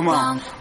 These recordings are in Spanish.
Come on.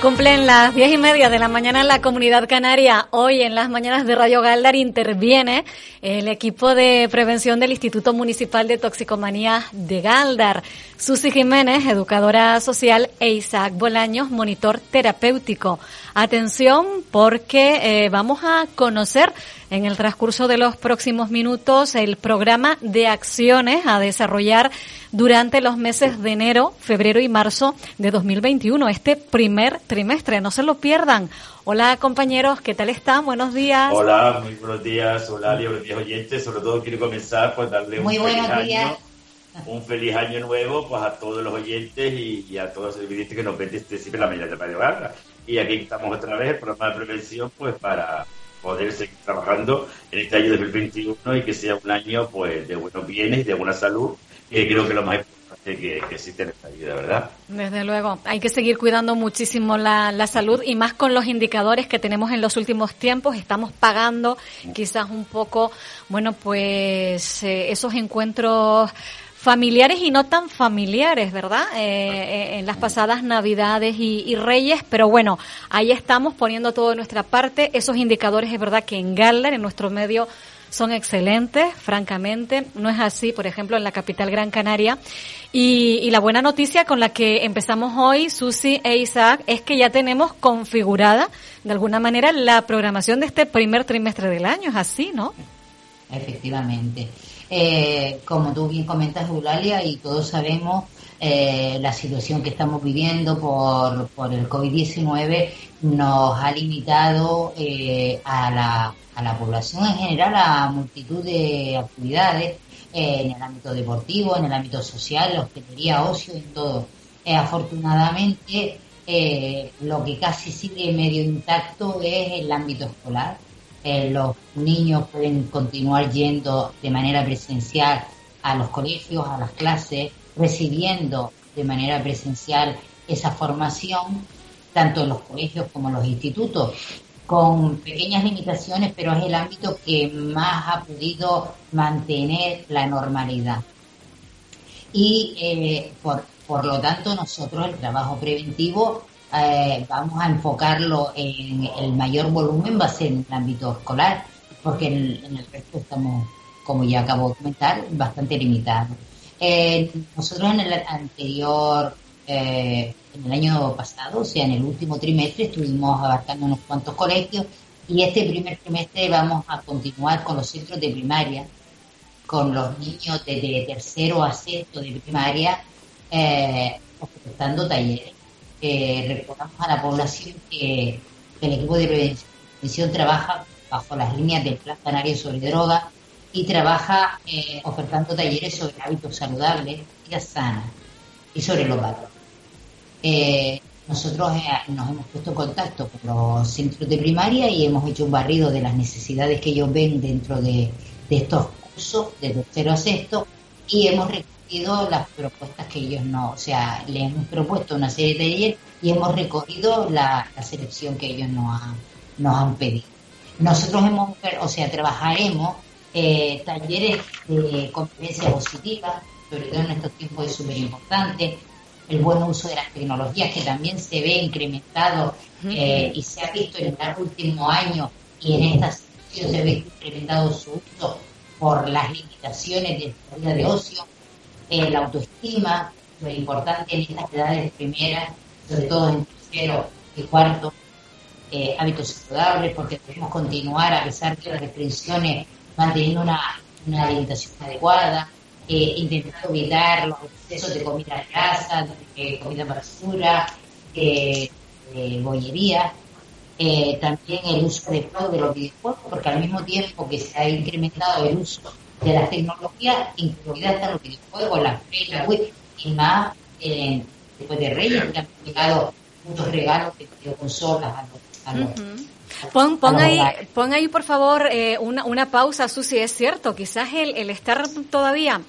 Cumplen las diez y media de la mañana en la comunidad canaria. Hoy en las mañanas de Radio Galdar interviene el equipo de prevención del Instituto Municipal de Toxicomanía de Galdar. Susi Jiménez, educadora social, e Isaac Bolaños, monitor terapéutico. Atención porque eh, vamos a conocer en el transcurso de los próximos minutos el programa de acciones a desarrollar durante los meses de enero, febrero y marzo de 2021, este primer trimestre. No se lo pierdan. Hola compañeros, ¿qué tal están? Buenos días. Hola, muy buenos días, hola, buenos días oyentes. Sobre todo quiero comenzar por darle un feliz año. Un feliz año nuevo pues a todos los oyentes y, a todos los televidentes que nos ven desde siempre la mañana de Radio Garra. Y aquí estamos otra vez, el programa de prevención, pues para poder seguir trabajando en este año 2021 y que sea un año pues de buenos bienes y de buena salud, que creo que lo más importante que, que existe en esta vida, ¿verdad? Desde luego, hay que seguir cuidando muchísimo la, la salud y más con los indicadores que tenemos en los últimos tiempos. Estamos pagando quizás un poco, bueno, pues eh, esos encuentros familiares y no tan familiares, ¿verdad? Eh, eh, en las pasadas Navidades y, Reyes, pero bueno, ahí estamos poniendo todo de nuestra parte. Esos indicadores es verdad que en Galler, en nuestro medio, son excelentes, francamente. No es así, por ejemplo, en la capital Gran Canaria. Y, y, la buena noticia con la que empezamos hoy, Susi e Isaac, es que ya tenemos configurada, de alguna manera, la programación de este primer trimestre del año. Es así, ¿no? Efectivamente. Eh, como tú bien comentas, Eulalia, y todos sabemos eh, la situación que estamos viviendo por, por el COVID-19 nos ha limitado eh, a, la, población en general a multitud de actividades en el ámbito deportivo, en el ámbito social, hostelería, ocio, en todo. afortunadamente, lo que casi sigue medio intacto es el ámbito escolar eh, los niños pueden continuar yendo de manera presencial a los colegios, a las clases, recibiendo de manera presencial esa formación, tanto en los colegios como en los institutos, con pequeñas limitaciones, pero es el ámbito que más ha podido mantener la normalidad. Y eh, por, por lo tanto, nosotros el trabajo preventivo eh, vamos a enfocarlo en el mayor volumen, va a ser en el ámbito escolar, porque en, el resto estamos, como ya acabo de comentar, bastante limitados. Eh, nosotros en el anterior, eh, en el año pasado, o sea, en el último trimestre, estuvimos abarcando unos cuantos colegios y este primer trimestre vamos a continuar con los centros de primaria, con los niños de, tercero a sexto de primaria, eh, ofertando talleres recordamos a la población que, el equipo de prevención trabaja bajo las líneas del Plan Canario sobre droga y trabaja eh, ofertando talleres sobre hábitos saludables, vida sana y sobre los valores. Eh, nosotros eh, nos hemos puesto en contacto con los centros de primaria y hemos hecho un barrido de las necesidades que ellos ven dentro de, estos cursos, de tercero a sexto, y hemos las propuestas que ellos no, o sea, le hemos propuesto una serie de talleres y hemos recogido la, selección que ellos nos, nos han pedido. Nosotros hemos, o sea, trabajaremos eh, talleres de convivencia positiva, sobre todo en estos tiempos es súper importante, el buen uso de las tecnologías que también se ve incrementado eh, y se ha visto en el último año y en esta situación se ve incrementado su uso por las limitaciones de la vida de ocio eh, la autoestima, lo importante en estas edades primeras, sobre todo en tercero y cuarto, eh, hábitos saludables, porque debemos continuar, a pesar de las restricciones, manteniendo una, alimentación adecuada, eh, intentando evitar los excesos de comida grasa, de comida basura, de, de bollería. Eh, también el uso de de los videojuegos, porque al mismo tiempo que se ha incrementado el uso de las tecnologías, incluidas hasta los videojuegos, las fechas web y más eh, después de Reyes, que han llegado muchos regalos de videoconsolas a los, Pon, pon, ahí, pon ahí, por favor, eh, una, una pausa, Susi. Es cierto, quizás el, el estar todavía,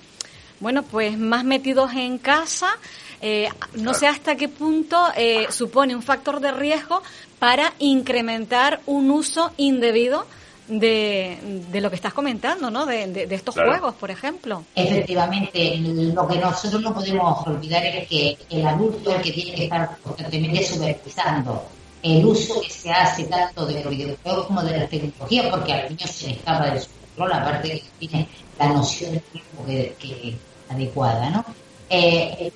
bueno, pues más metidos en casa, eh, no sé hasta qué punto eh, supone un factor de riesgo para incrementar un uso indebido de, de lo que estás comentando, ¿no? De, de, estos juegos, por ejemplo. Efectivamente, lo que nosotros no podemos olvidar es que el adulto es el que tiene que estar constantemente supervisando el uso que se hace tanto de los videojuegos como de la tecnología, porque al niño se le escapa de su control, aparte de que tiene la noción de tiempo que, que adecuada, ¿no? Eh,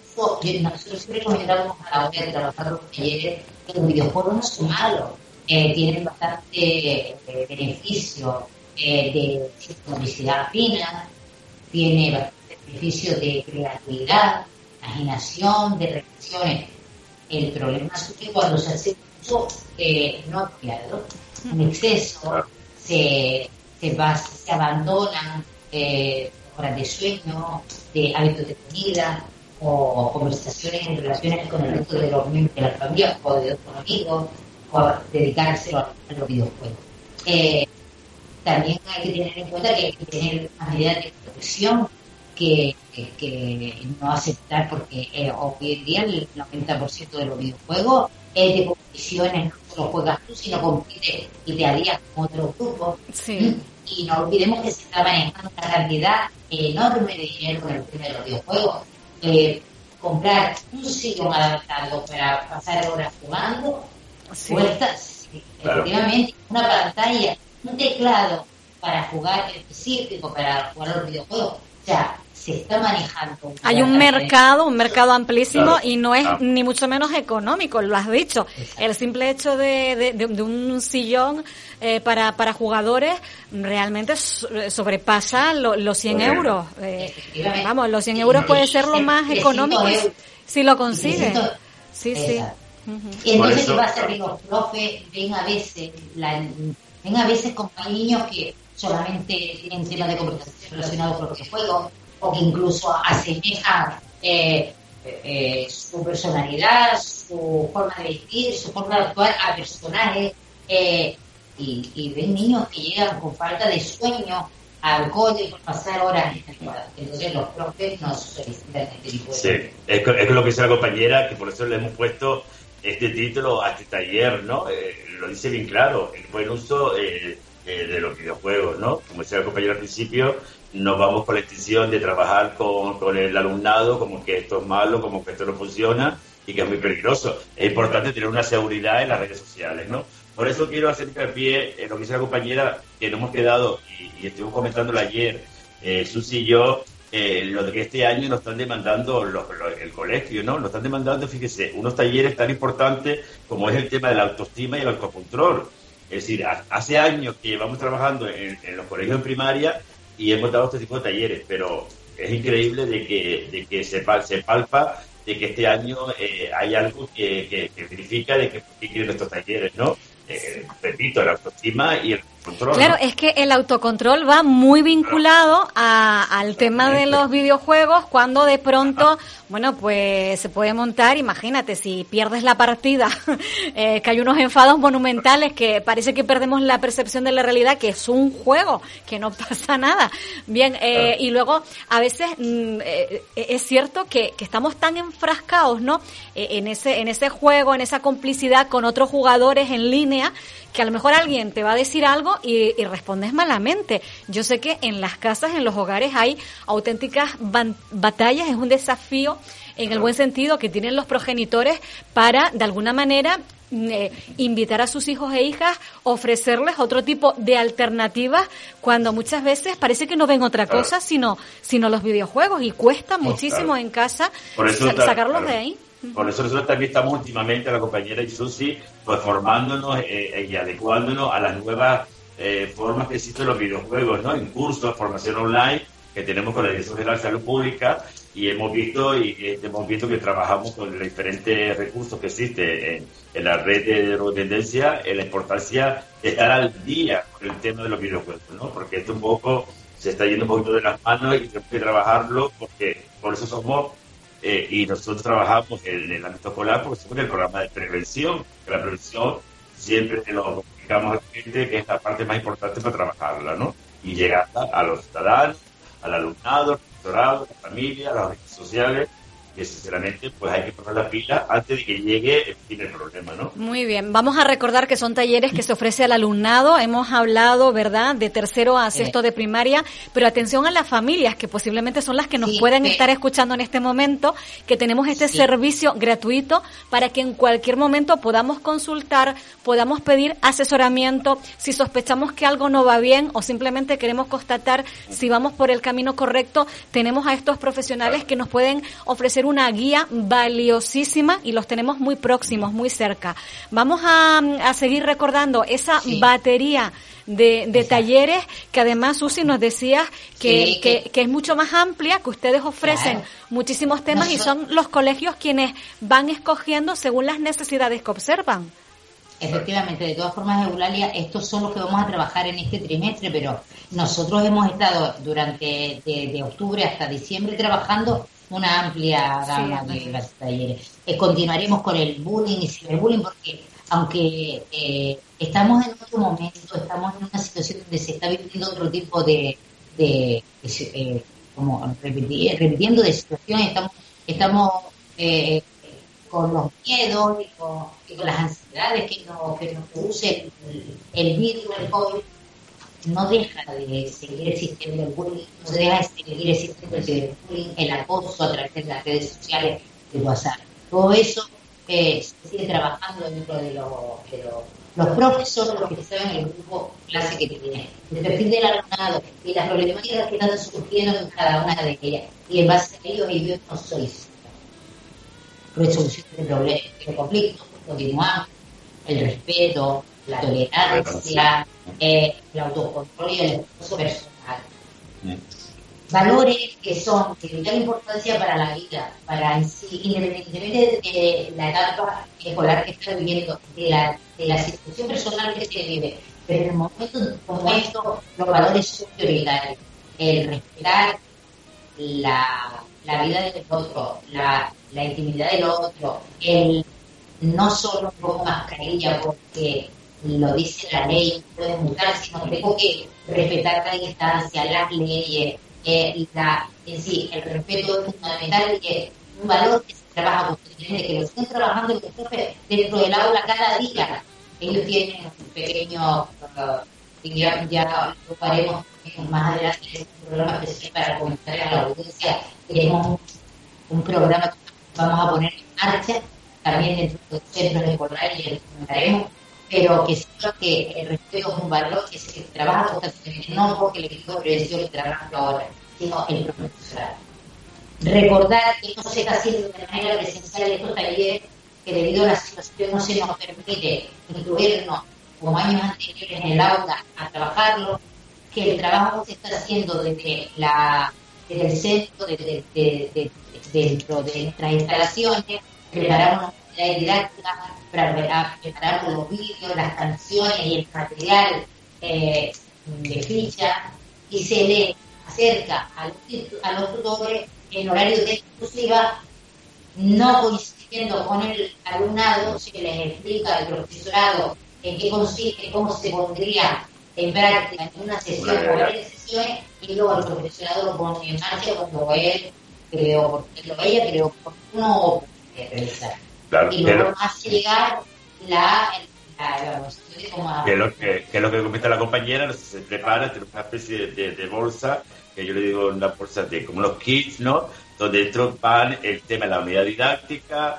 nosotros siempre recomendamos a la hora de trabajar los talleres que los videojuegos no son malos, eh, tienen bastante eh, beneficio eh, de publicidad fina, tiene bastante beneficio de creatividad, imaginación, de reflexiones. El problema es que cuando se hace mucho no apropiado, en exceso, se, se, va, se abandonan horas de sueño, de hábitos de comida o conversaciones en relaciones con el resto de los miembros de la familia o de otros amigos o dedicarse a los videojuegos. Eh, también hay que tener en cuenta que hay que tener medidas de protección que, que, no aceptar porque eh, hoy en día el 90% de los videojuegos es de competiciones, no solo juegas tú, sino compites y te harías con otro grupo. Sí y no olvidemos que se está manejando una cantidad enorme de dinero con el tema de los videojuegos. Eh, comprar un sillón adaptado para pasar horas jugando cuesta efectivamente una pantalla, un teclado para jugar específico, para jugar los videojuegos. O sea, se está manejando. Hay un mercado, un mercado amplísimo y no es ni mucho menos económico, lo has dicho. El simple hecho de, de, un sillón eh, para, para jugadores realmente sobrepasa los 100 euros. Eh, vamos, los 100 euros puede ser lo más económico si lo consigue. Sí, sí. Y entonces, ¿qué pasa? Que los profes ven a veces, la, ven a veces con niños que solamente tienen temas de conversación relacionados con los juegos o que incluso asemeja eh, eh, su personalidad, su forma de vestir, su forma de actuar a personajes. Eh, y, ven niños que llegan con falta de sueño al cole por pasar horas en Entonces los profes nos solicitan este tipo de... Sí, es, es lo que dice la compañera, que por eso le hemos puesto este título a este taller, ¿no? lo dice bien claro, el buen uso de los videojuegos, ¿no? Como decía la compañera al principio, no vamos con la extinción de trabajar con, con, el alumnado como que esto es malo, como que esto no funciona y que es muy peligroso. Es importante tener una seguridad en las redes sociales, ¿no? Por eso quiero hacer pie en lo que dice la compañera, que nos hemos quedado, y, estuvimos comentándolo ayer, eh, Susi y yo, eh, lo de que este año nos están demandando el colegio, ¿no? Nos están demandando, fíjese, unos talleres tan importantes como es el tema de la autoestima y el autocontrol. Es decir, hace años que llevamos trabajando en, en los colegios en primaria y hemos dado este tipo de talleres, pero es increíble de que, de que se, se palpa de que este año eh, hay algo que, que, que verifica de que, que quieren estos talleres, ¿no? Eh, repito, la autoestima y el Claro, es que el autocontrol va muy vinculado al tema de los videojuegos cuando de pronto, bueno, pues se puede montar, imagínate, si pierdes la partida, eh, que hay unos enfados monumentales que parece que perdemos la percepción de la realidad, que es un juego, que no pasa nada. Bien, eh, y luego a veces mm, eh, es cierto que, que, estamos tan enfrascados, ¿no? en, ese, en ese juego, en esa complicidad con otros jugadores en línea, que a lo mejor alguien te va a decir algo y, respondes malamente. Yo sé que en las casas, en los hogares hay auténticas batallas, es un desafío en el buen sentido que tienen los progenitores para, de alguna manera, eh, invitar a sus hijos e hijas, ofrecerles otro tipo de alternativas cuando muchas veces parece que no ven otra cosa sino, sino los videojuegos y cuesta muchísimo en casa sacarlos de ahí. Por eso nosotros también estamos últimamente, la compañera Isusi, pues formándonos eh, y adecuándonos a las nuevas eh, formas que existen los videojuegos, ¿no? En cursos, formación online que tenemos con la Dirección General de Salud Pública y hemos visto y hemos visto que trabajamos con los diferentes recursos que existen en, la red de tendencia en la importancia de estar al día con el tema de los videojuegos, ¿no? Porque esto un poco se está yendo un poquito de las manos y tenemos que trabajarlo porque por eso somos eh, y nosotros trabajamos en, el ámbito escolar porque somos el programa de prevención, la prevención siempre te lo comunicamos a la gente que es la parte más importante para trabajarla, ¿no? Y llegar a los ciudadanos, al alumnado, al profesorado, a la familia, a las redes sociales que sinceramente pues hay que poner la pila antes de que llegue el problema, ¿no? Muy bien, vamos a recordar que son talleres que se ofrece al alumnado, hemos hablado, ¿verdad?, de tercero a sexto de primaria, pero atención a las familias que posiblemente son las que nos pueden estar escuchando en este momento, que tenemos este servicio gratuito para que en cualquier momento podamos consultar, podamos pedir asesoramiento, si sospechamos que algo no va bien o simplemente queremos constatar si vamos por el camino correcto, tenemos a estos profesionales que nos pueden ofrecer una guía valiosísima y los tenemos muy próximos, muy cerca. Vamos a, seguir recordando esa batería de, talleres que además Susi nos decía que, que, es mucho más amplia, que ustedes ofrecen muchísimos temas y son los colegios quienes van escogiendo según las necesidades que observan. Efectivamente, de todas formas, Eulalia, estos son los que vamos a trabajar en este trimestre, pero nosotros hemos estado durante de octubre hasta diciembre trabajando una amplia gama de talleres. Eh, continuaremos con el bullying y ciberbullying porque aunque eh, estamos en otro momento, estamos en una situación donde se está viviendo otro tipo de, de, eh, como repitiendo de situaciones, estamos, estamos con los miedos y con, las ansiedades que nos, que nos produce el, el virus, el COVID no deja de seguir existiendo el bullying, no deja de seguir existiendo el bullying, el acoso a través de las redes sociales de WhatsApp. Todo eso eh, se sigue trabajando dentro de, los profesores, los que saben el grupo clase que tienen, el perfil del alumnado y las problemáticas que están surgiendo en cada una de ellas. Y en base a ello, ellos no solicitan resolución de problemas, de conflictos, continuamos, el respeto, la tolerancia, eh, el autocontrol y el esfuerzo personal. Valores que son de vital importancia para la vida, para en sí, independientemente de la etapa escolar que está viviendo, de la, de la situación personal que se vive. Pero en el momento como esto, los valores son prioritarios. El respetar la, la vida del otro, la, la intimidad del otro, el no solo con mascarilla porque lo dice la ley, puede mutar, sino tengo que respetar la distancia, las leyes, eh, la, en sí, el respeto es fundamental y es un valor que se trabaja constantemente, que lo estén trabajando los profes dentro del aula cada día. Ellos tienen un pequeño, uh, ya, lo haremos más adelante, es un programa especial para comentar a la audiencia. Tenemos un, un programa que vamos a poner en marcha también dentro de los centros escolares y lo comentaremos pero que siento que el respeto es un valor que se trabaja constantemente, no porque el equipo de prevención lo trabaja ahora, sino el profesorado. Recordar que no se está haciendo de manera presencial estos talleres, que debido a la situación no se nos permite incluirnos como años anteriores en el aula a trabajarlo, que el trabajo se está haciendo desde, la, desde el centro, desde, dentro de nuestras instalaciones, preparamos una didáctica para preparar los vídeos, las canciones y el material eh, de ficha y se le acerca a los, tutores en horario de exclusiva, no coincidiendo con el alumnado, se les explica al profesorado en qué consiste, cómo se pondría en práctica en una sesión o varias sesiones y luego el profesorado lo pone en marcha cuando él creo, lo ella creo oportuno o realizar y luego hace llegar la, que, es lo que, que, lo que comenta la compañera, se prepara, tiene una especie de, bolsa, que yo le digo una bolsa de como los kits, ¿no? Donde dentro van el tema de la unidad didáctica,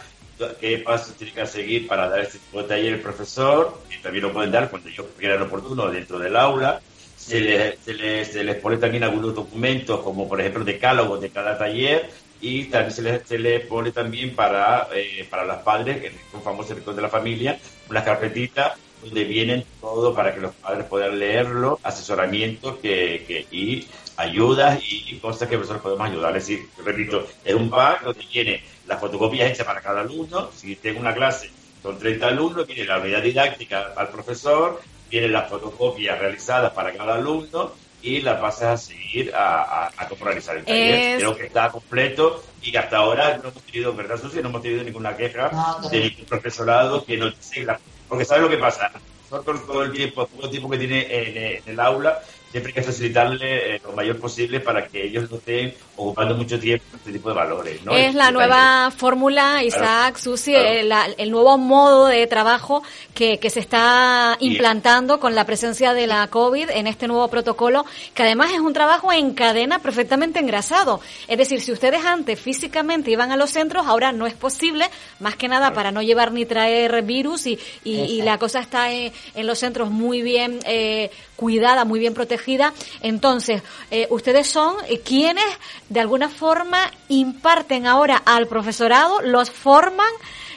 qué pasos tiene que seguir para dar este tipo de taller el profesor, y también lo pueden dar cuando ellos quieran oportuno dentro del aula. Se les, se, les, se les pone también algunos documentos, como por ejemplo decálogos de cada taller, y también se les, se les pone también para, eh, para las padres, que un famoso rincón de la familia, unas carpetitas donde vienen todo para que los padres puedan leerlo, asesoramientos que, que, y ayudas y, cosas que nosotros podemos ayudar. Es decir, repito, es un pack donde tiene las fotocopias hechas para cada alumno. Si tengo una clase con 30 alumnos, viene la unidad didáctica al profesor, vienen las fotocopias realizadas para cada alumno y las pasas a seguir a, a, realizar el taller. Creo que está completo y que hasta ahora no hemos tenido, ¿verdad, Susi? No hemos tenido ninguna queja de ningún profesorado que no siga. Porque ¿sabes lo que pasa? Nosotros todo el tiempo, todo el tiempo que tiene en el aula, siempre hay que facilitarle eh, lo mayor posible para que ellos no estén ocupando mucho tiempo en este tipo de valores. ¿no? Es la nueva fórmula, Isaac, Susi, el, nuevo modo de trabajo que, que se está implantando con la presencia de la COVID en este nuevo protocolo, que además es un trabajo en cadena perfectamente engrasado. Es decir, si ustedes antes físicamente iban a los centros, ahora no es posible, más que nada para no llevar ni traer virus y, y, la cosa está en, los centros muy bien eh, cuidada, muy bien protegida. Entonces, eh, ustedes son eh, quienes de alguna forma imparten ahora al profesorado, los forman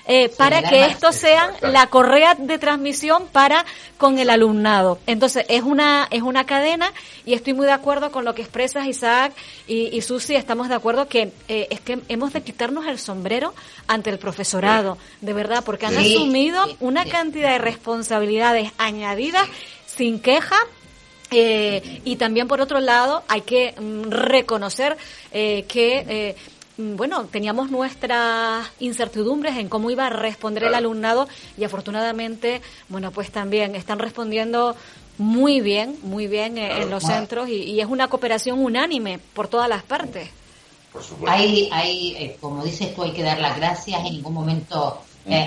eh, para que estos sean la correa de transmisión para con el alumnado. Entonces es una es una cadena y estoy muy de acuerdo con lo que expresas Isaac y, y Susi. Estamos de acuerdo que es que hemos de quitarnos el sombrero ante el profesorado, de verdad, porque han asumido una cantidad de responsabilidades añadidas sin queja eh, y también por otro lado hay que mm, reconocer eh, que eh, mm, bueno, teníamos nuestras incertidumbres en cómo iba a responder el alumnado y afortunadamente, bueno, pues también están respondiendo muy bien, muy bien en los centros y, es una cooperación unánime por todas las partes. Hay, hay como dices tú, hay que dar las gracias, en ningún momento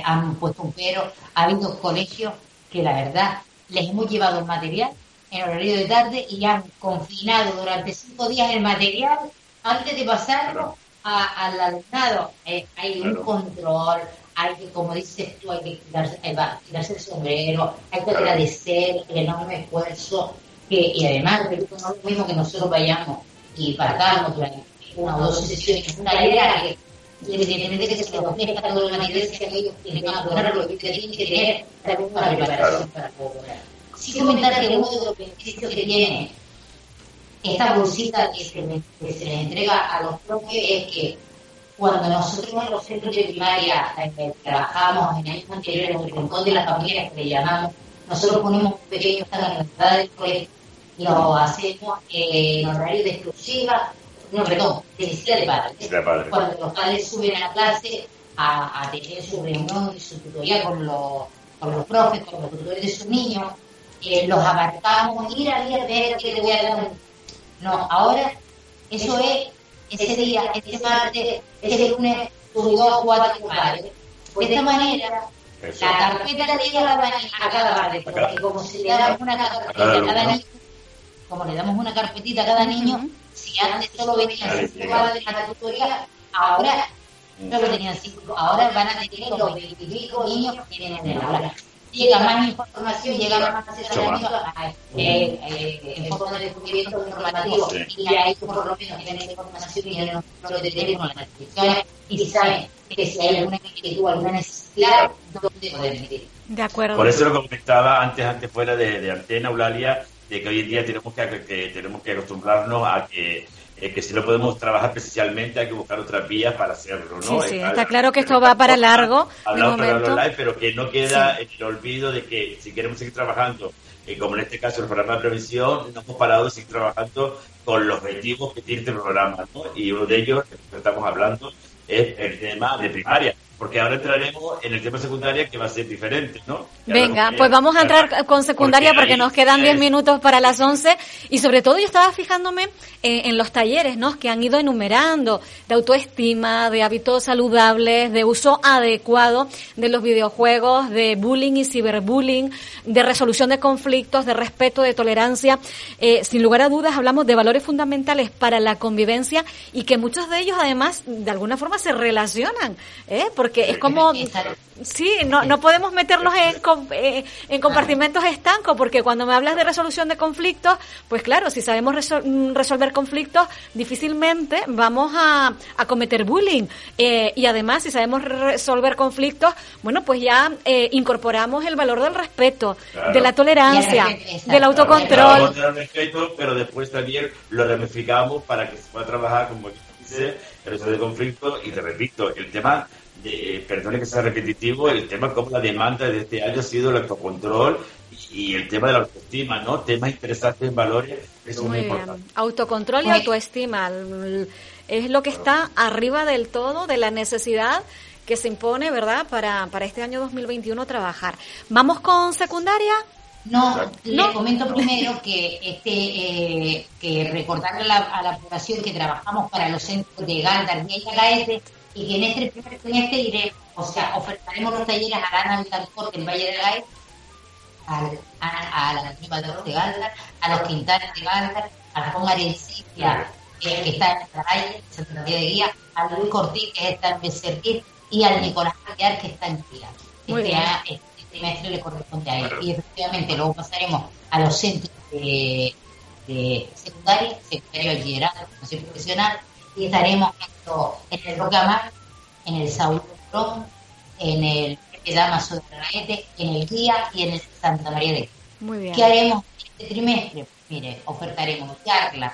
han puesto un pero. Ha habido colegios que la verdad les hemos llevado el material en horario de tarde y han confinado durante cinco días el material antes de pasarlo al alumnado. Eh, hay un control, hay que, como dices tú, hay que quitarse, el sombrero, hay que agradecer el enorme esfuerzo que, y además, no es lo mismo que nosotros vayamos y partamos durante una o dos sesiones, una idea que independientemente de que se ofrezca todo la material que ellos tienen que lograr lo que tienen que tener también una preparación para poder sí comentar que uno de los beneficios que tiene esta bolsita que se, le entrega a los propios es que cuando nosotros en los centros de primaria eh, trabajamos en años anteriores, en el rincón de las familias que le llamamos, nosotros ponemos un pequeño stand en la entrada del colegio lo hacemos en horario de exclusiva, no, perdón, de visita de padres. Cuando los padres suben a la clase a, tener su reunión y su tutoría con los, con los profes, con los tutores de sus niños, eh, los abarcamos, mira, mira, ver que te voy a dar. No, ahora eso es ese día, este martes, este lunes, tus dos, cuatro padres. De esta manera, la carpeta le llega a cada padre, porque como si le damos una carpeta a cada niño, como le damos una carpetita a cada niño, si antes solo venían cinco padres a la tutoría, ahora solo tenían cinco, ahora van a tener los veinticinco niños que tienen en el aula llega más información, llega más asesoramiento eh, eh, en forma de descubrimiento informativo. Y ahí por lo menos tienen información y no lo detenemos con las inscripciones y saben que si hay alguna inquietud, alguna necesidad, dónde poder meter. De acuerdo. Por eso lo comentaba antes, antes fuera de, de antena, Eulalia, de que hoy en día tenemos que, que tenemos que acostumbrarnos a que eh, que si lo podemos trabajar presencialmente hay que buscar otras vías para hacerlo, ¿no? Sí, sí, está, claro que esto va para largo. Hablamos para online, pero que no queda el olvido de que si queremos seguir trabajando, eh, como en este caso el programa de prevención, no hemos parado de seguir trabajando con los objetivos que tiene este programa, ¿no? Y uno de ellos, que estamos hablando, es el tema de primaria porque ahora entraremos en el tema secundaria que va a ser diferente, ¿no? Venga, pues vamos a entrar con secundaria porque, nos quedan 10 minutos para las 11 y sobre todo yo estaba fijándome en, los talleres, ¿no? Que han ido enumerando de autoestima, de hábitos saludables, de uso adecuado de los videojuegos, de bullying y ciberbullying, de resolución de conflictos, de respeto, de tolerancia. Eh, sin lugar a dudas hablamos de valores fundamentales para la convivencia y que muchos de ellos además de alguna forma se relacionan, ¿eh? porque es como Sí, no, no podemos meterlos en, eh, en compartimentos estancos, porque cuando me hablas de resolución de conflictos, pues claro, si sabemos mm, resolver conflictos, difícilmente vamos a, a cometer bullying. Eh, y además, si sabemos resolver conflictos, bueno, pues ya eh, incorporamos el valor del respeto, de la tolerancia, del autocontrol. pero después también lo ramificamos para que se pueda trabajar, como dice, el de. Y te repito, el tema eh, perdone que sea repetitivo, el tema como la demanda de este año ha sido el autocontrol y el tema de la autoestima, ¿no? Temas interesantes en valores, eso es muy, importante. Autocontrol y autoestima es lo que está arriba del todo de la necesidad que se impone, ¿verdad?, para, para este año 2021 trabajar. ¿Vamos con secundaria? No, le comento primero que este eh, que recordarle a la, a la población que trabajamos para los centros de Galdar y Gaete y que en este primer trimestre iremos, o sea, ofertaremos los talleres a la Ana Vitalcorte en Valle de Gaet, a, la Antigua de Galdar, a los Quintales de Galdar, a Juan Arencilla, que está en la calle, Santa María de Guía, a Luis Cortí, que está en Becerril, y al Nicolás Aguiar, que está en Guía. Este, este, trimestre le corresponde a él. Y efectivamente luego pasaremos a los centros de, de secundaria, secundario formación profesional, y estaremos en el Rocamar, en el Saúl en el Damaso de en el Guía y en el Santa María de Muy bien. ¿Qué haremos este trimestre? Mire, ofertaremos charlas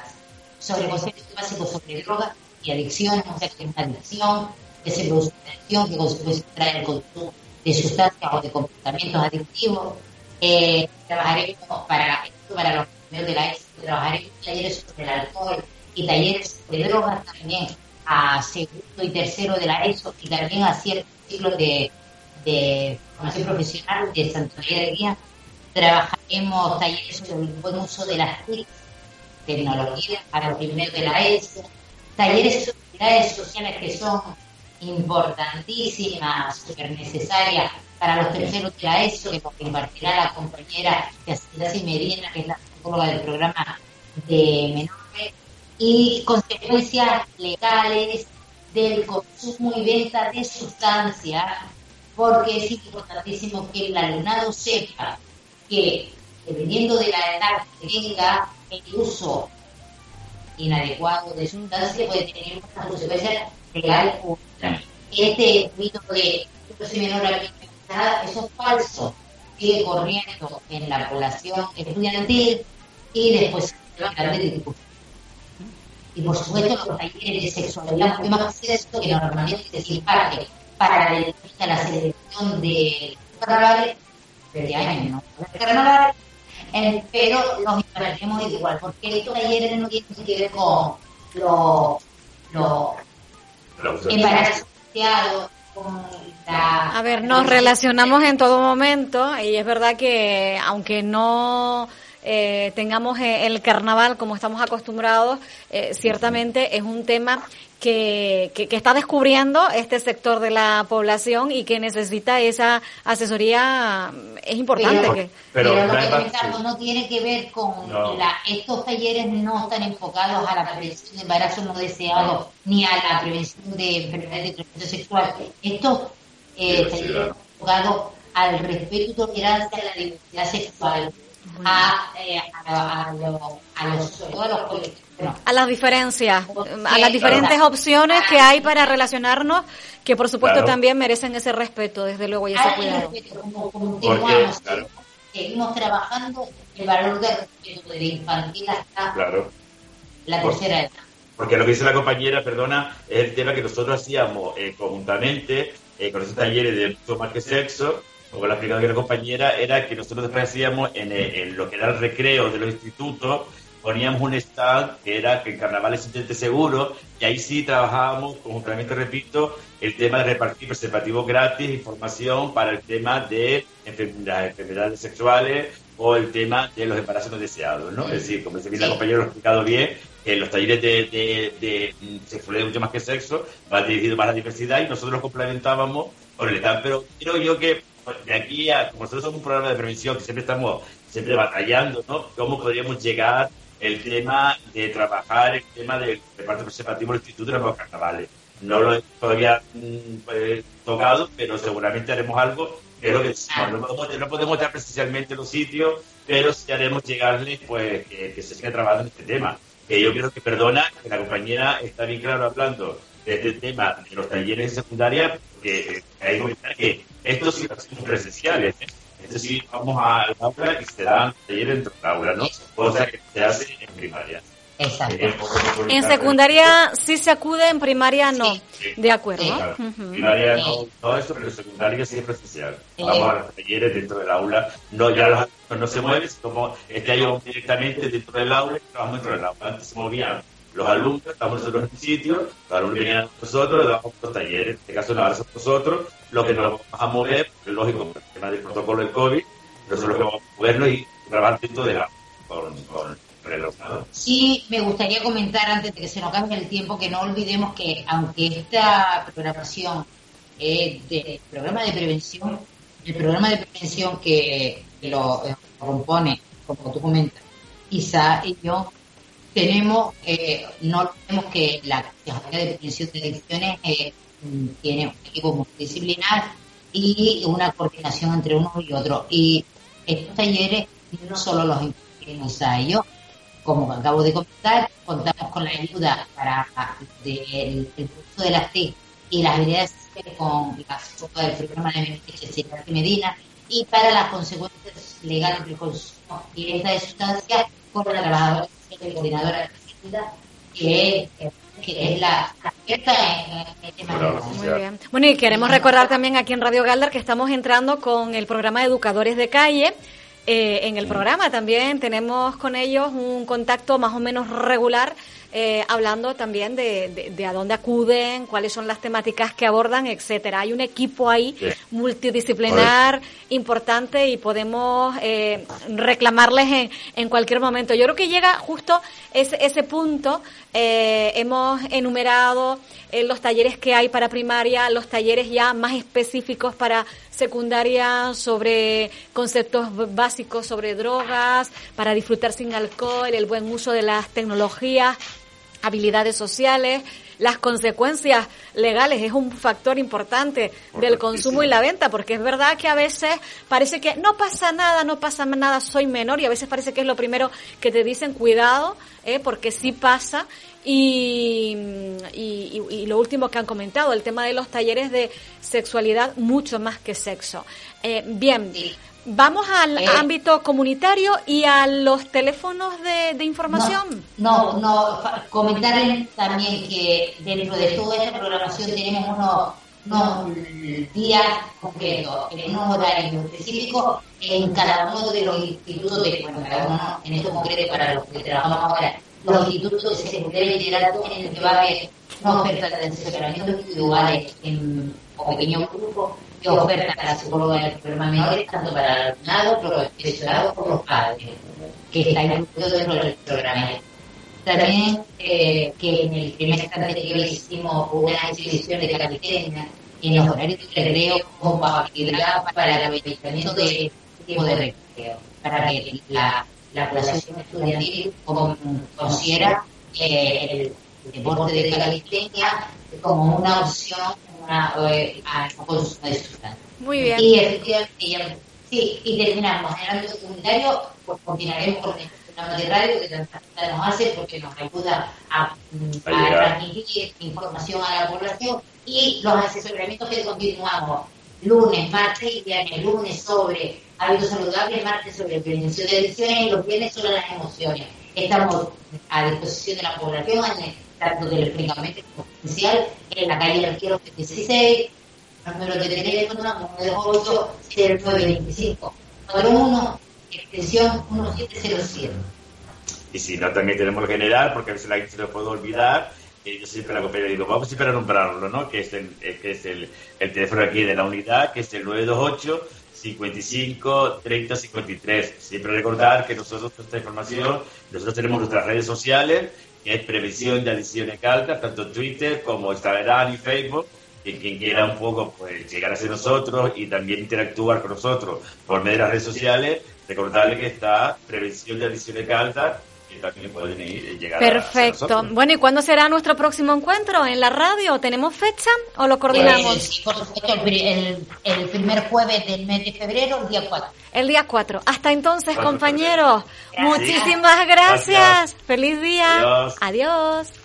sobre conceptos básicos sobre drogas y adicciones, o sea, que es una adicción, que se produce adicción, que consecuencia trae el consumo de sustancias o de comportamientos adictivos. Eh, trabajaremos para, para los primeros de la ESO, trabajaremos talleres sobre el alcohol, y talleres de drogas también a segundo y tercero de la ESO y también a ciertos ciclos de, de formación profesional de Santa María de Guía. Trabajaremos talleres sobre el buen uso de las TIC, tecnología, para los primeros de la ESO, talleres sobre habilidades sociales que son importantísimas, súper necesarias para los terceros de la ESO, que nos impartirá la compañera y Medina, que es la psicóloga del programa de menores y consecuencias legales del consumo y venta de sustancias, porque es importantísimo que el alumnado sepa que, dependiendo de la edad que tenga, el uso inadecuado de sustancias puede tener una consecuencia legal o Este mito de que menor a eso es falso, sigue corriendo en la población estudiantil y después se va a de discusión y por supuesto los talleres de sexualidad muy más esto que normalmente se imparte para la, la selección de carnavales de año, ¿no? Carnavales, eh, pero los impartiremos igual, porque estos talleres no tienen que ver con los lo, embarazos con la... A ver, nos relacionamos en todo momento y es verdad que aunque no eh, tengamos eh, el carnaval como estamos acostumbrados, eh, ciertamente es un tema que, que, está descubriendo este sector de la población y que necesita esa asesoría es importante pero, que pero, lo que no tiene que ver con la, estos talleres no están enfocados a la prevención de embarazo no deseado ni a la prevención de enfermedades de transmisión sexual. Estos eh, talleres están enfocados al respeto y tolerancia a la diversidad sexual eh, a, a, los, a las diferencias, a las diferentes opciones que hay para relacionarnos, que por supuesto también merecen ese respeto, desde luego, y ese cuidado. seguimos trabajando el valor de respeto de infantil hasta la tercera edad. Porque lo que dice la compañera, perdona, es el tema que nosotros hacíamos eh, conjuntamente eh, con esos talleres de mucho más que sexo, como la explicado la compañera, era que nosotros después hacíamos en, lo que era el recreo de los institutos, poníamos un stand que era que en carnaval es intente seguro, y ahí sí trabajábamos conjuntamente, repito, el tema de repartir preservativos gratis, información para el tema de las enfermedades sexuales o el tema de los embarazos no deseados, ¿no? Es decir, como dice la compañera lo ha explicado bien, que los talleres de, de, de, sexualidad mucho más que sexo va dirigido más a la diversidad y nosotros los complementábamos con el stand, pero creo yo que de aquí a, como nosotros somos un programa de prevención que siempre estamos siempre batallando, ¿no? ¿Cómo podríamos llegar el tema de trabajar el tema del reparto preservativo del Instituto de los Carnavales? no lo he todavía mm, pues, tocado, pero seguramente haremos algo. Pero que no, podemos, no podemos estar precisamente en los sitios, pero sí haremos llegarles pues que, se siga trabajando en este tema. Que yo creo que perdona que la compañera está bien claro hablando de este tema de los talleres de secundaria, porque hay que comentar que estos sí son presenciales. ¿eh? Es decir, vamos al aula y se dan talleres dentro del aula, ¿no? Cosa que se hace en primaria. Exacto. En secundaria sí se acude, en primaria no. De acuerdo. En Primaria no, todo eso, pero en secundaria sí es presencial. Vamos a los talleres dentro del aula. No, ya los no se mueven, como este año directamente dentro del aula y trabajamos dentro del aula. Antes se movían los alumnos, estamos nosotros en un sitio, los alumnos venían a nosotros, le damos los talleres, en este caso nos nosotros, lo que nos vamos a mover, lógico, por el tema del protocolo del COVID, nosotros lo vamos a movernos y trabajar dentro de la, con, con Sí, me gustaría comentar antes de que se nos cambie el tiempo que no olvidemos que aunque esta programación es del programa de prevención, el programa de prevención que, lo, eh, compone, como tú comentas, Isa y yo, tenemos, eh, no olvidemos que la Secretaría de Prevención de Adicciones eh, tiene un equipo multidisciplinar y una coordinación entre unos y otros. Y estos talleres no solo los impartimos a ellos, como acabo de comentar, contamos con la ayuda para el, uso de la TIC y las habilidades con la del programa de y Medina y para las consecuencias legales del consumo directa de sustancias con la trabajadora y coordinadora de la que que es la, experta en, el tema Muy bien. Bueno, y queremos recordar también aquí en Radio Galdar que estamos entrando con el programa de Educadores de Calle, eh, en el programa también tenemos con ellos un contacto más o menos regular, eh, hablando también de, de, a dónde acuden, cuáles son las temáticas que abordan, etcétera. Hay un equipo ahí multidisciplinar importante y podemos eh, reclamarles en, en, cualquier momento. Yo creo que llega justo ese, ese punto. hemos enumerado los talleres que hay para primaria, los talleres ya más específicos para secundaria sobre conceptos básicos sobre drogas, para disfrutar sin alcohol, el buen uso de las tecnologías, habilidades sociales, las consecuencias legales es un factor importante del consumo y la venta, porque es verdad que a veces parece que no pasa nada, no pasa nada, soy menor y a veces parece que es lo primero que te dicen, cuidado, eh, porque sí pasa. Y, y, lo último que han comentado, el tema de los talleres de sexualidad, mucho más que sexo. Eh, bien, vamos al eh. ámbito comunitario y a los teléfonos de, información. No, no, comentarles también que dentro de toda esta programación tenemos unos, unos días concretos, en unos horarios específicos en cada uno de los institutos de, bueno, cada uno en esto concreto para los que trabajamos ahora los institutos de secundaria y bachillerato en el que va a haber una oferta de asesoramiento individuales en, o pequeños grupos que ofertan a la psicóloga del problema tanto para el alumnado, profesorado como los padres, que está incluido dentro del programa. También eh, que en el primer que hicimos una exhibición de caliteña en los horarios de recreo como actividad para el aprovechamiento de este tipo de recreo, para que la la población estudiantil considera eh, el deporte de calistenia como una opción una, eh, a consumo de sustancias. Muy bien. Y efectivamente, sí, y terminamos en el ámbito comunitario, pues continuaremos con el programa de radio que nos hace porque nos ayuda a, transmitir información a la población y los asesoramientos que continuamos lunes, martes y viernes, lunes sobre hábitos saludables, martes sobre prevención de adicciones y los viernes sobre las emociones. Estamos a disposición de la población, tanto telefónicamente como presencial, en la calle del Quiero 16, número de teléfono 928 0925 41 extensión 1707. Y si no, también tenemos el general, porque a veces la gente se lo puede olvidar. Y yo siempre la copia digo, vamos siempre a nombrarlo, ¿no? Que es el, que es el, el teléfono aquí de la unidad, que es el 928 55 30 53. Siempre recordar que nosotros, esta información, nosotros tenemos nuestras redes sociales, que es Prevención de Adicciones Caldas, tanto Twitter como Instagram y Facebook. Que quien quiera un poco pues llegar a ser nosotros y también interactuar con nosotros por medio de las redes sociales, recordarle que está Prevención de Caldas Perfecto. bueno, ¿y cuándo será nuestro próximo encuentro? ¿En la radio? ¿Tenemos fecha o lo coordinamos? sí, por supuesto, el, el, primer jueves del mes de febrero, el día 4. El día 4. Hasta entonces, compañeros. Muchísimas gracias. Feliz día. Adiós.